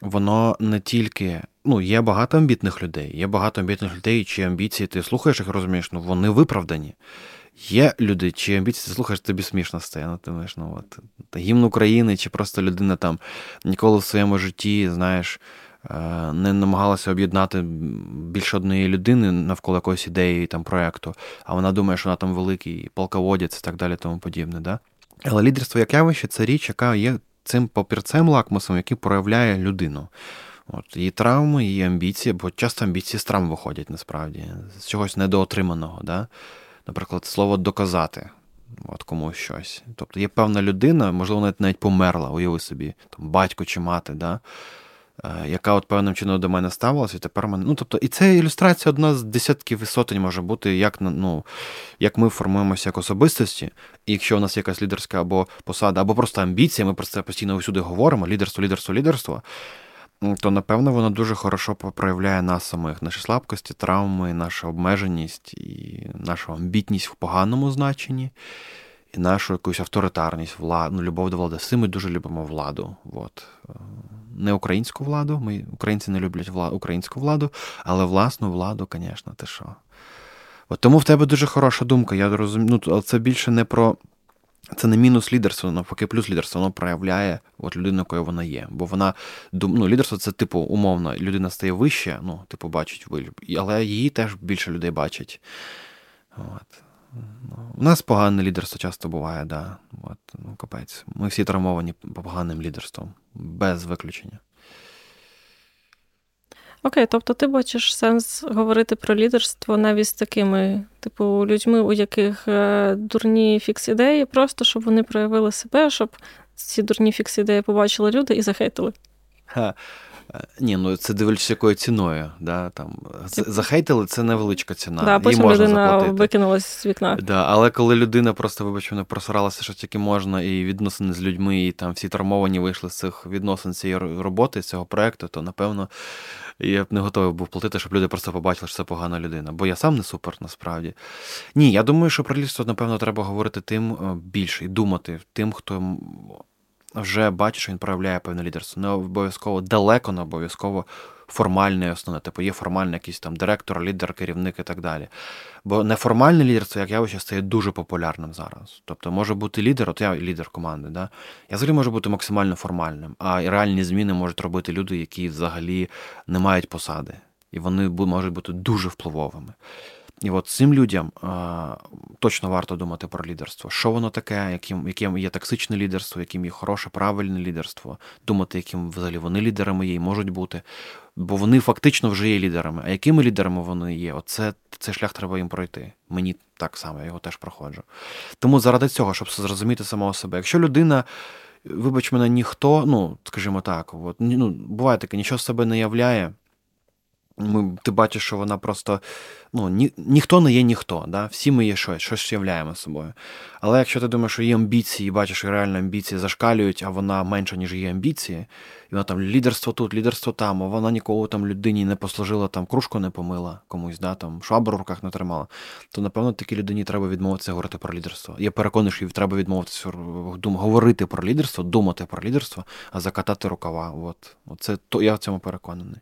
S2: Воно не тільки. Ну, є багато амбітних людей, є багато амбітних людей, чиї амбіції ти слухаєш їх розумієш, ну вони виправдані. Є люди, чиї амбіції ти слухаєш, тобі смішно стає. Ну, ти знаєш, ну от гімн України, чи просто людина там ніколи в своєму житті, знаєш. Е, не намагалася об'єднати більше однієї людини навколо якоїсь ідеї там проєкту, а вона думає, що вона там великий полководець і так далі, тому подібне. Да? Але лідерство як явище це річ, яка є цим папірцем лакмусом, який проявляє людину. От, Її травми, її амбіції, бо часто амбіції з травм виходять насправді, з чогось недоотриманого. Да? Наприклад, слово доказати от комусь щось. Тобто є певна людина, можливо, навіть навіть померла, уяви собі, там, батько чи мати. Да? Е, яка от певним чином до мене ставилася, і тепер мене. Ну, тобто, і це ілюстрація одна з десятків і сотень може бути, як ну, як ми формуємося як особистості, і якщо у нас якась лідерська або посада, або просто амбіція, ми про це постійно усюди говоримо: лідерство, лідерство, лідерство. То, напевно, воно дуже хорошо проявляє нас самих, наші слабкості, травми, наша обмеженість і нашу амбітність в поганому значенні, і нашу якусь авторитарність, владу, ну, любов до влади. Всі ми дуже любимо владу. От не українську владу. Ми українці не люблять владу, українську владу, але власну владу, звісно, ти що. От Тому в тебе дуже хороша думка. Я розумію, ну, це більше не про Це не мінус лідерства, навпаки, плюс лідерство, воно проявляє от людину, якою вона є. Бо вона ну, лідерство це, типу, умовно, людина стає вище, ну, типу, бачить, але її теж більше людей бачить. От. Ну, у нас погане лідерство часто буває, да. От, ну, капець. Ми всі травмовані поганим лідерством, без виключення.
S1: Окей, тобто ти бачиш сенс говорити про лідерство навіть з такими, типу, людьми, у яких е, дурні фікс-ідеї, просто щоб вони проявили себе, щоб ці дурні фікс-ідеї побачили люди і захейтили.
S2: Ха. Ні, ну це дивлячись якою ціною. Да, там, Захейтили це невеличка ціна.
S1: Да, потім
S2: можна
S1: людина
S2: заплатити.
S1: викинулась з вікна.
S2: Да, Але коли людина просто, вибач, не просралася, що тільки можна, і відносини з людьми, і там всі травмовані вийшли з цих відносин цієї роботи, цього проекту, то напевно я б не готовий був платити, щоб люди просто побачили, що це погана людина. Бо я сам не супер насправді. Ні, я думаю, що про лідерство, напевно, треба говорити тим е, більше і думати тим, хто вже бачить, що він проявляє певне лідерство. Не обов'язково далеко, не обов'язково формальне основне. Типу є формальний якийсь там директор, лідер, керівник і так далі. Бо неформальне лідерство, як явище, стає дуже популярним зараз. Тобто може бути лідер, от я лідер команди, да? я взагалі можу бути максимально формальним, а реальні зміни можуть робити люди, які взагалі не мають посади. І вони можуть бути дуже впливовими. І от цим людям а, точно варто думати про лідерство. Що воно таке, яким яким є токсичне лідерство, яким є хороше, правильне лідерство, думати, яким взагалі вони лідерами є і можуть бути. Бо вони фактично вже є лідерами. А якими лідерами вони є? Оце цей шлях треба їм пройти. Мені так само, я його теж проходжу. Тому заради цього, щоб зрозуміти самого себе, якщо людина. Вибач мене, ніхто, ну, скажімо так, от, ну, буває таке, нічого з себе не являє. Ми, Ти бачиш, що вона просто ну, ні, ніхто не є ніхто. Да? Всі ми є щось, щось являємо собою. Але якщо ти думаєш, що є амбіції, і бачиш, що реально амбіції зашкалюють, а вона менша, ніж є амбіції, і вона там лідерство тут, лідерство там, а вона нікого там людині не послужила, там кружку не помила комусь, да, там швабру в руках не тримала, то напевно такій людині треба відмовитися говорити про лідерство. Я переконаний, що їй треба відмовитися говорити про лідерство, думати про лідерство, а закатати рукава. От. Це то я в цьому переконаний.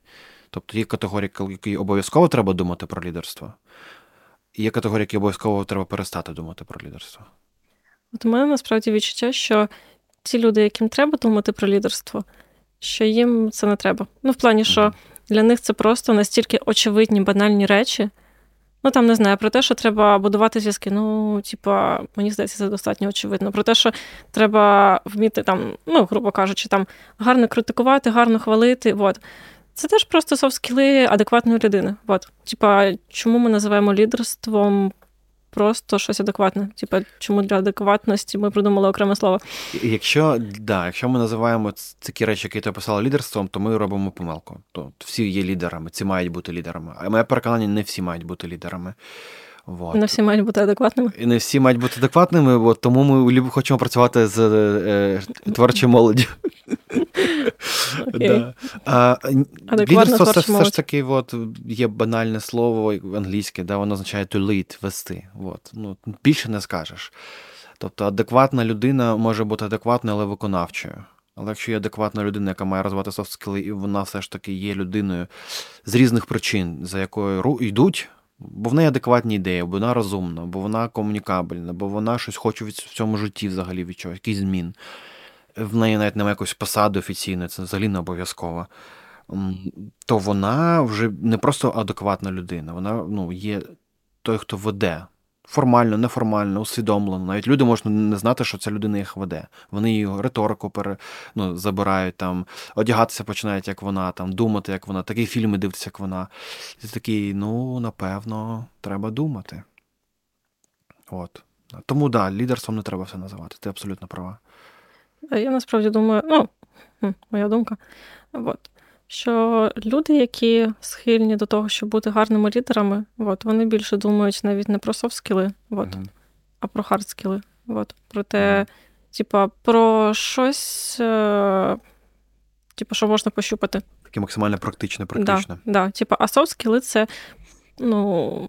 S2: Тобто є категорії, які обов'язково треба думати про лідерство, і є категорії, які обов'язково треба перестати думати про лідерство.
S1: От у мене насправді відчуття, що ті люди, яким треба думати про лідерство, що їм це не треба. Ну, в плані, що для них це просто настільки очевидні, банальні речі. Ну, там не знаю, про те, що треба будувати зв'язки. Ну, типа, мені здається, це достатньо очевидно. Про те, що треба вміти там, ну, грубо кажучи, там гарно критикувати, гарно хвалити. От. Це теж просто софт-скіли адекватної людини. От. Типа, чому ми називаємо лідерством просто щось адекватне? Типа, чому для адекватності ми придумали окреме слово?
S2: Якщо да, якщо ми називаємо такі речі, які ти описала лідерством, то ми робимо помилку. То всі є лідерами, ці мають бути лідерами. А моє переконання, не всі мають бути лідерами.
S1: Вот. Не всі мають бути адекватними.
S2: І не всі мають бути адекватними, бо тому ми хочемо працювати з е, творчою молоддю.
S1: Okay.
S2: Да. Лідерство все, все ж таки от, є банальне слово англійське, да, воно означає to lead, вести. От. Ну, Більше не скажеш. Тобто адекватна людина може бути адекватною, але виконавчою. Але якщо є адекватна людина, яка має розвивати софт-скіли, і вона все ж таки є людиною з різних причин, за якою йдуть, бо в неї адекватні ідеї, бо вона розумна, бо вона комунікабельна, бо вона щось хоче в цьому житті взагалі від чогось, якийсь змін в неї навіть немає якоїсь посади офіційної, це взагалі не обов'язково. То вона вже не просто адекватна людина, вона ну, є той, хто веде. Формально, неформально, усвідомлено. Навіть люди можуть не знати, що ця людина їх веде. Вони її риторику пере, ну, забирають, там, одягатися починають, як вона, там, думати, як вона, такі фільми дивляться, як вона. І ти такий, ну, напевно, треба думати. От. Тому да, лідерством не треба все називати. Ти абсолютно права.
S1: Я насправді думаю, ну, моя думка, от, що люди, які схильні до того, щоб бути гарними лідерами, от, вони більше думають навіть не про софт-скіли, от, mm-hmm. а про хард-скіли. От, про те, mm-hmm. типа, про щось, е, типа, що можна пощупати.
S2: Таке максимально практичне, практичне.
S1: Да, да, типа, а софт-скіли це ну,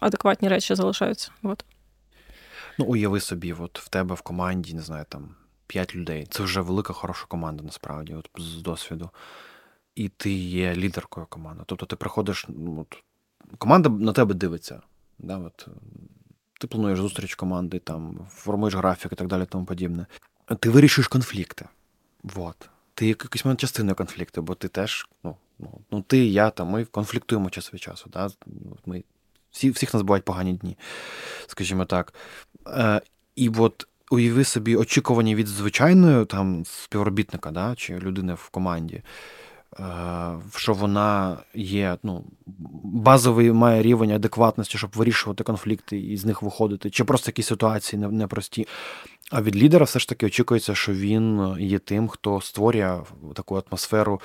S1: адекватні речі залишаються. От.
S2: Ну, уяви собі, от в тебе в команді, не знаю, там. П'ять людей. Це вже велика хороша команда, насправді, от з досвіду. І ти є лідеркою команди. Тобто ти приходиш, ну, от, команда на тебе дивиться. Да, от, ти плануєш зустріч команди, там, формуєш графік і так далі, тому подібне. Ти вирішуєш конфлікти. Вот. Ти якийсь момент частиною конфлікту, бо ти теж, ну, ну, ну ти, я, там, ми конфліктуємо час від часу. Да? Ми, всі, Всіх нас бувають погані дні, скажімо так. Е, І от уяви собі очікування від звичайної там, співробітника да, чи людини в команді. Е, що вона є, ну, базовий має рівень адекватності, щоб вирішувати конфлікти і з них виходити, чи просто якісь ситуації непрості. А від лідера все ж таки очікується, що він є тим, хто створює таку атмосферу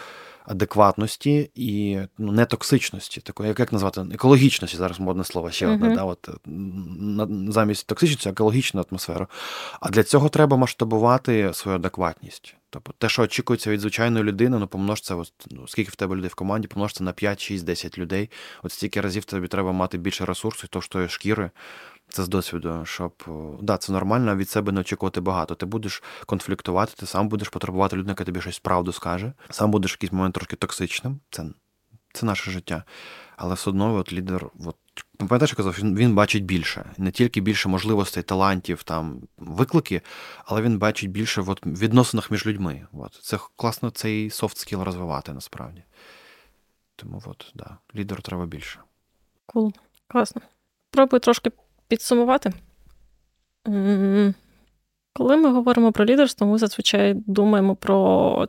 S2: адекватності і ну, нетоксичності, такої, як, як назвати, екологічності, зараз модне слово ще одне, uh-huh. да, от, замість токсичності, екологічну атмосферу. А для цього треба масштабувати свою адекватність. Тобто те, що очікується від звичайної людини, ну помнож це, ну, скільки в тебе людей в команді, помнож це на 5, 6, 10 людей. От стільки разів тобі треба мати більше ресурсу, то, що шкіри. Це з досвіду, щоб да, це нормально від себе не очікувати багато. Ти будеш конфліктувати, ти сам будеш потребувати людини, яка тобі щось правду скаже, сам будеш в якийсь момент трошки токсичним. Це це наше життя. Але все одно от лідер, от, ну, пам'ятаєш, я казав, він, він бачить більше. Не тільки більше можливостей, талантів, там, виклики, але він бачить більше в відносинах між людьми. От. Це класно цей софт скіл розвивати насправді. Тому от, да, лідеру треба більше.
S1: Кул, cool. класно. Пробую трошки підсумувати. Коли ми говоримо про лідерство, ми зазвичай думаємо про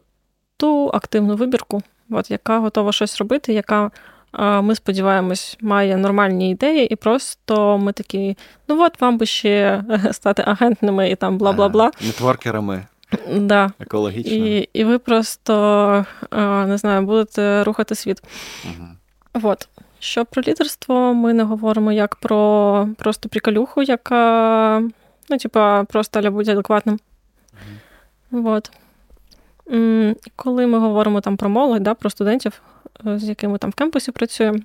S1: ту активну вибірку, от, яка готова щось робити, яка, ми сподіваємось, має нормальні ідеї, і просто ми такі: ну от вам би ще стати агентними і там бла бла бла.
S2: Нетворкерами.
S1: Да.
S2: Екологічно.
S1: І і ви просто не знаю, будете рухати світ. Угу. От. Що про лідерство ми не говоримо як про просто приколюху, яка, ну, типа, просто аля будь адекватним. Mm-hmm. Вот. Коли ми говоримо там про молодь, да, про студентів, з якими там в кемпусі працюємо,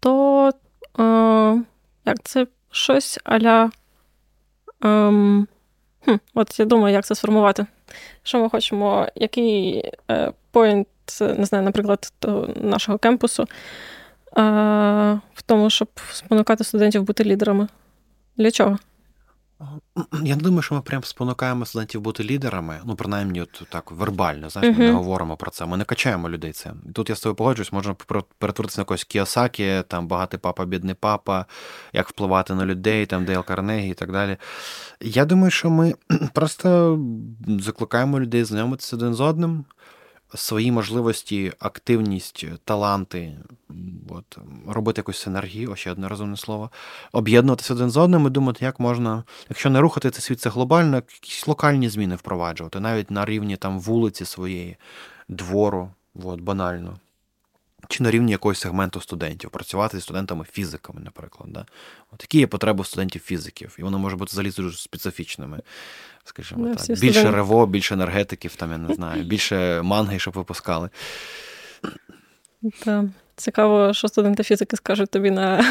S1: то е, як це щось аля. Е, хм, От я думаю, як це сформувати. Що ми хочемо, який е, point, не знаю, наприклад, нашого campus у в тому, щоб спонукати студентів бути лідерами. Для чого?
S2: Я не думаю, що ми прям спонукаємо студентів бути лідерами, ну, принаймні, от так вербально, знаєш, ми uh-huh. не говоримо про це. Ми не качаємо людей це. Тут я з тобою погоджуюсь, можна перетворитися на якогось Кіосакі, там багатий папа, бідний папа, як впливати на людей, там Дейл Карнегі і так далі. Я думаю, що ми просто закликаємо людей знайомитися один з одним свої можливості, активність, таланти, от, робити якусь синергію, ще одне розумне слово, об'єднуватися один з одним і думати, як можна, якщо не рухати цей світ, це глобально, якісь локальні зміни впроваджувати, навіть на рівні там вулиці своєї, двору, от, банально. Чи на рівні якогось сегменту студентів, працювати зі студентами-фізиками, наприклад. Да? От Які є потреби студентів-фізиків, і вони можуть бути взагалі дуже специфічними скажімо ну, так. Більше студенти. рево, більше енергетиків, там, я не знаю, більше манги, щоб випускали.
S1: Так. Цікаво, що студенти фізики скажуть тобі на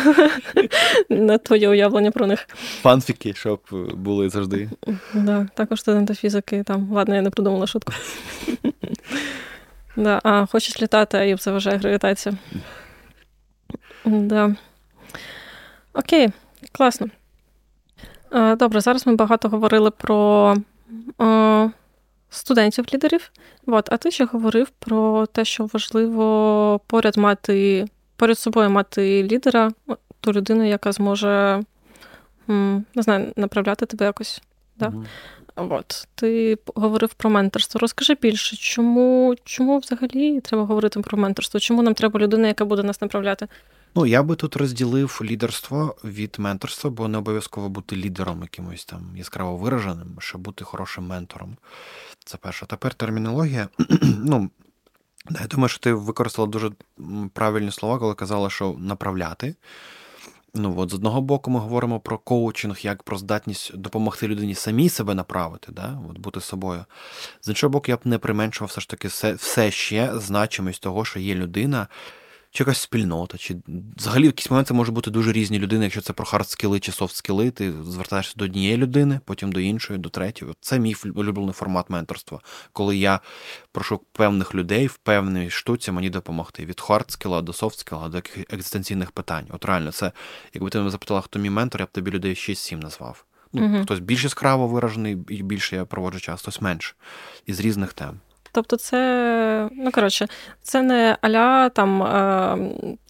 S1: на твоє уявлення про них.
S2: Фанфіки, щоб були завжди.
S1: Да, Також студенти фізики там. Ладно, я не придумала шутку. да, А хочеш літати, а їм заважає гравітація. Да. Окей, класно. Добре, зараз ми багато говорили про студентів-лідерів. От, а ти ще говорив про те, що важливо поряд мати поряд собою мати лідера, ту людину, яка зможе не знаю, направляти тебе якось. Да? Mm-hmm. От, Ти говорив про менторство. Розкажи більше, чому чому взагалі треба говорити про менторство? Чому нам треба людина, яка буде нас направляти?
S2: Ну, я би тут розділив лідерство від менторства, бо не обов'язково бути лідером якимось там яскраво вираженим, щоб бути хорошим ментором. Це перше. Тепер термінологія. ну, Я думаю, що ти використала дуже правильні слова, коли казала, що направляти. Ну, от З одного боку, ми говоримо про коучинг, як про здатність допомогти людині самій себе направити, да? от бути собою. З іншого боку, я б не применшував все ж таки все, все ще значимість того, що є людина чи якась спільнота, чи взагалі в якийсь момент це може бути дуже різні люди, якщо це про hard skills чи soft skills, ти звертаєшся до однієї людини, потім до іншої, до третьої. Це мій улюблений формат менторства, коли я прошу певних людей в певній штуці мені допомогти. Від хард-скіла до софт-скіла, до екзистенційних питань. От реально, це, якби ти мене запитала, хто мій ментор, я б тобі людей 6-7 назвав. Ну, uh Хтось більш яскраво виражений, і більше я проводжу час, хтось менш. Із різних тем.
S1: Тобто, це, ну коротше, це не аля там е,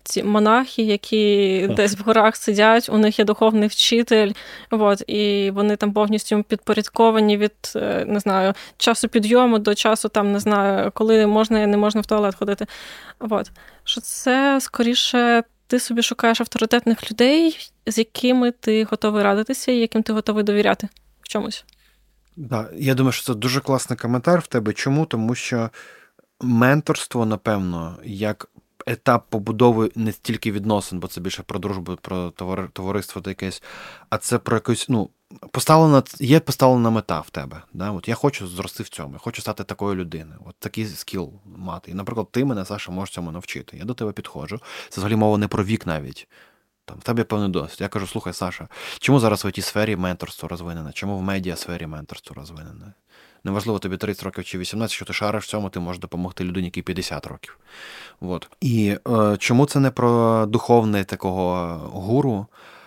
S1: ці монахи, які десь в горах сидять, у них є духовний вчитель, от, і вони там повністю підпорядковані від е, не знаю, часу підйому до часу, там не знаю, коли можна і не можна в туалет ходити. От. Що це скоріше. Ти собі шукаєш авторитетних людей, з якими ти готовий радитися, і яким ти готовий довіряти в чомусь.
S2: Да, Я думаю, що це дуже класний коментар в тебе. Чому? Тому що менторство, напевно, як етап побудови не стільки відносин, бо це більше про дружбу, про товариство та якесь, а це про якусь, ну, поставлена, є поставлена мета в тебе. Да? От Я хочу зрости в цьому, я хочу стати такою людиною, от такий скіл мати. І, наприклад, ти мене, Саша, можеш цьому навчити. Я до тебе підходжу. Це взагалі мова не про вік навіть. Там в тебе певний досвід. Я кажу, слухай, Саша, чому зараз в тій сфері менторство розвинене? Чому в медіа сфері менторство розвинене? Неважливо, тобі 30 років чи 18, що ти шариш в цьому, ти можеш допомогти людині, якій 50 років. От. І е, чому це не про духовне такого гуру?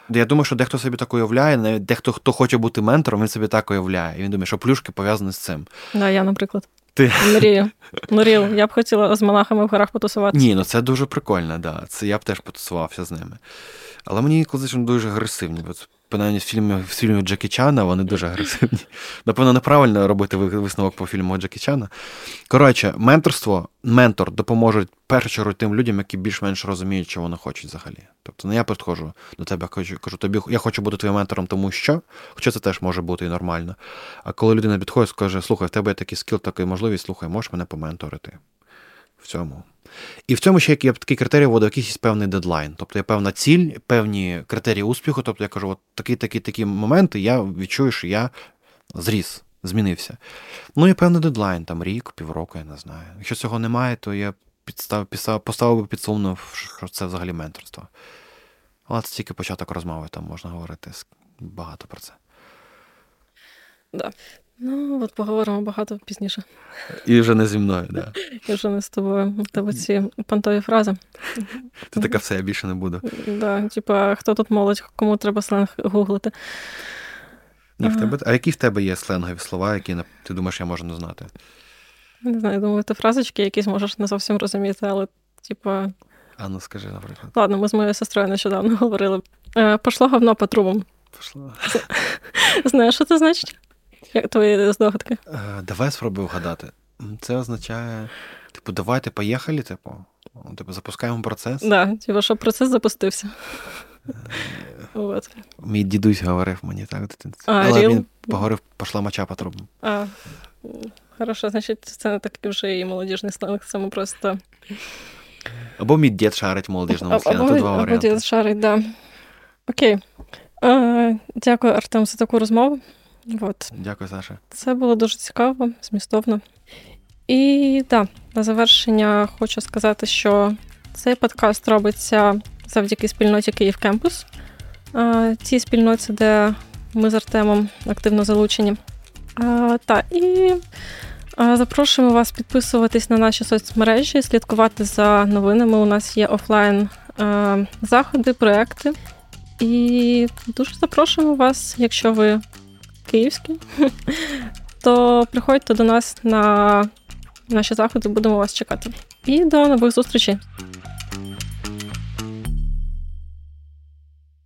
S2: Я думаю, що дехто собі так уявляє, навіть дехто хто хоче бути ментором, він собі так уявляє. І він думає, що плюшки пов'язані з цим.
S1: Да, я, наприклад. Ти... Мрію. Мрію. Я б хотіла з монахами в горах потусуватися.
S2: Ні, ну це дуже прикольно, да. Це я б теж потусувався з ними. Але мені коли дуже агресивні. Принаймні, в фільмі в фільмі Джекі Чана вони дуже агресивні. Напевно, неправильно робити висновок по фільму Джекі Чана. Коротше, менторство, ментор допоможе першу чергу тим людям, які більш-менш розуміють, що вони хочуть взагалі. Тобто, не я підходжу до тебе, кажу, кажу, тобі я хочу бути твоїм ментором, тому що, хоча це теж може бути і нормально. А коли людина підходить, скаже, слухай, в тебе є такий скіл, така можливість, слухай, можеш мене поменторити в цьому. І в цьому ще я такий критерій вводив якийсь певний дедлайн. Тобто є певна ціль, певні критерії успіху. Тобто я кажу, от такі такі такі моменти, я відчую, що я зріс, змінився. Ну і певний дедлайн, там рік, півроку, я не знаю. Якщо цього немає, то я підстав, підстав, поставив би під що це взагалі менторство. Але це тільки початок розмови, там можна говорити багато про це.
S1: Да. Ну, от поговоримо багато пізніше.
S2: І вже не зі мною, так. Да.
S1: І вже не з тобою. Тебе ці понтові фрази.
S2: Ти така все, я більше не буду.
S1: Да, Типа, хто тут молодь, кому треба сленг гуглити.
S2: Ні, в тебе... А які в тебе є сленгові слова, які ти думаєш, я можу не знати?
S1: Не знаю, думаю, ти фразочки якісь можеш не зовсім розуміти, але, типа.
S2: А ну скажи, наприклад.
S1: Ладно, ми з моєю сестрою нещодавно говорили. Е, Пошло говно по трубам.
S2: Пошло.
S1: Знаєш, що це значить? Як твої здогадки?
S2: Е, давай спробую вгадати. Це означає, типу, давайте поїхали, типу. Типу, запускаємо процес.
S1: Так, да, типу, щоб процес запустився.
S2: Е, Мій дідусь говорив мені, так, дитинці. Але він поговорив, пошла моча по трубам.
S1: А, Хорошо, значить, це не такий вже і молодіжний сленг, це ми просто.
S2: Або мій дід шарить молодіжному сленгу, тут два варіанти.
S1: Або дід шарить, так. Да. Окей. Дякую, Артем, за таку розмову. От.
S2: Дякую, Саша.
S1: Це було дуже цікаво, змістовно. І так, на завершення хочу сказати, що цей подкаст робиться завдяки спільноті Київ Кемпус. Цій спільноті, де ми з Артемом активно залучені. Так, і запрошуємо вас підписуватись на наші соцмережі, слідкувати за новинами. У нас є офлайн заходи, проекти. І дуже запрошуємо вас, якщо ви київські, то приходьте до нас на наші заходи, будемо вас чекати. І до нових зустрічей!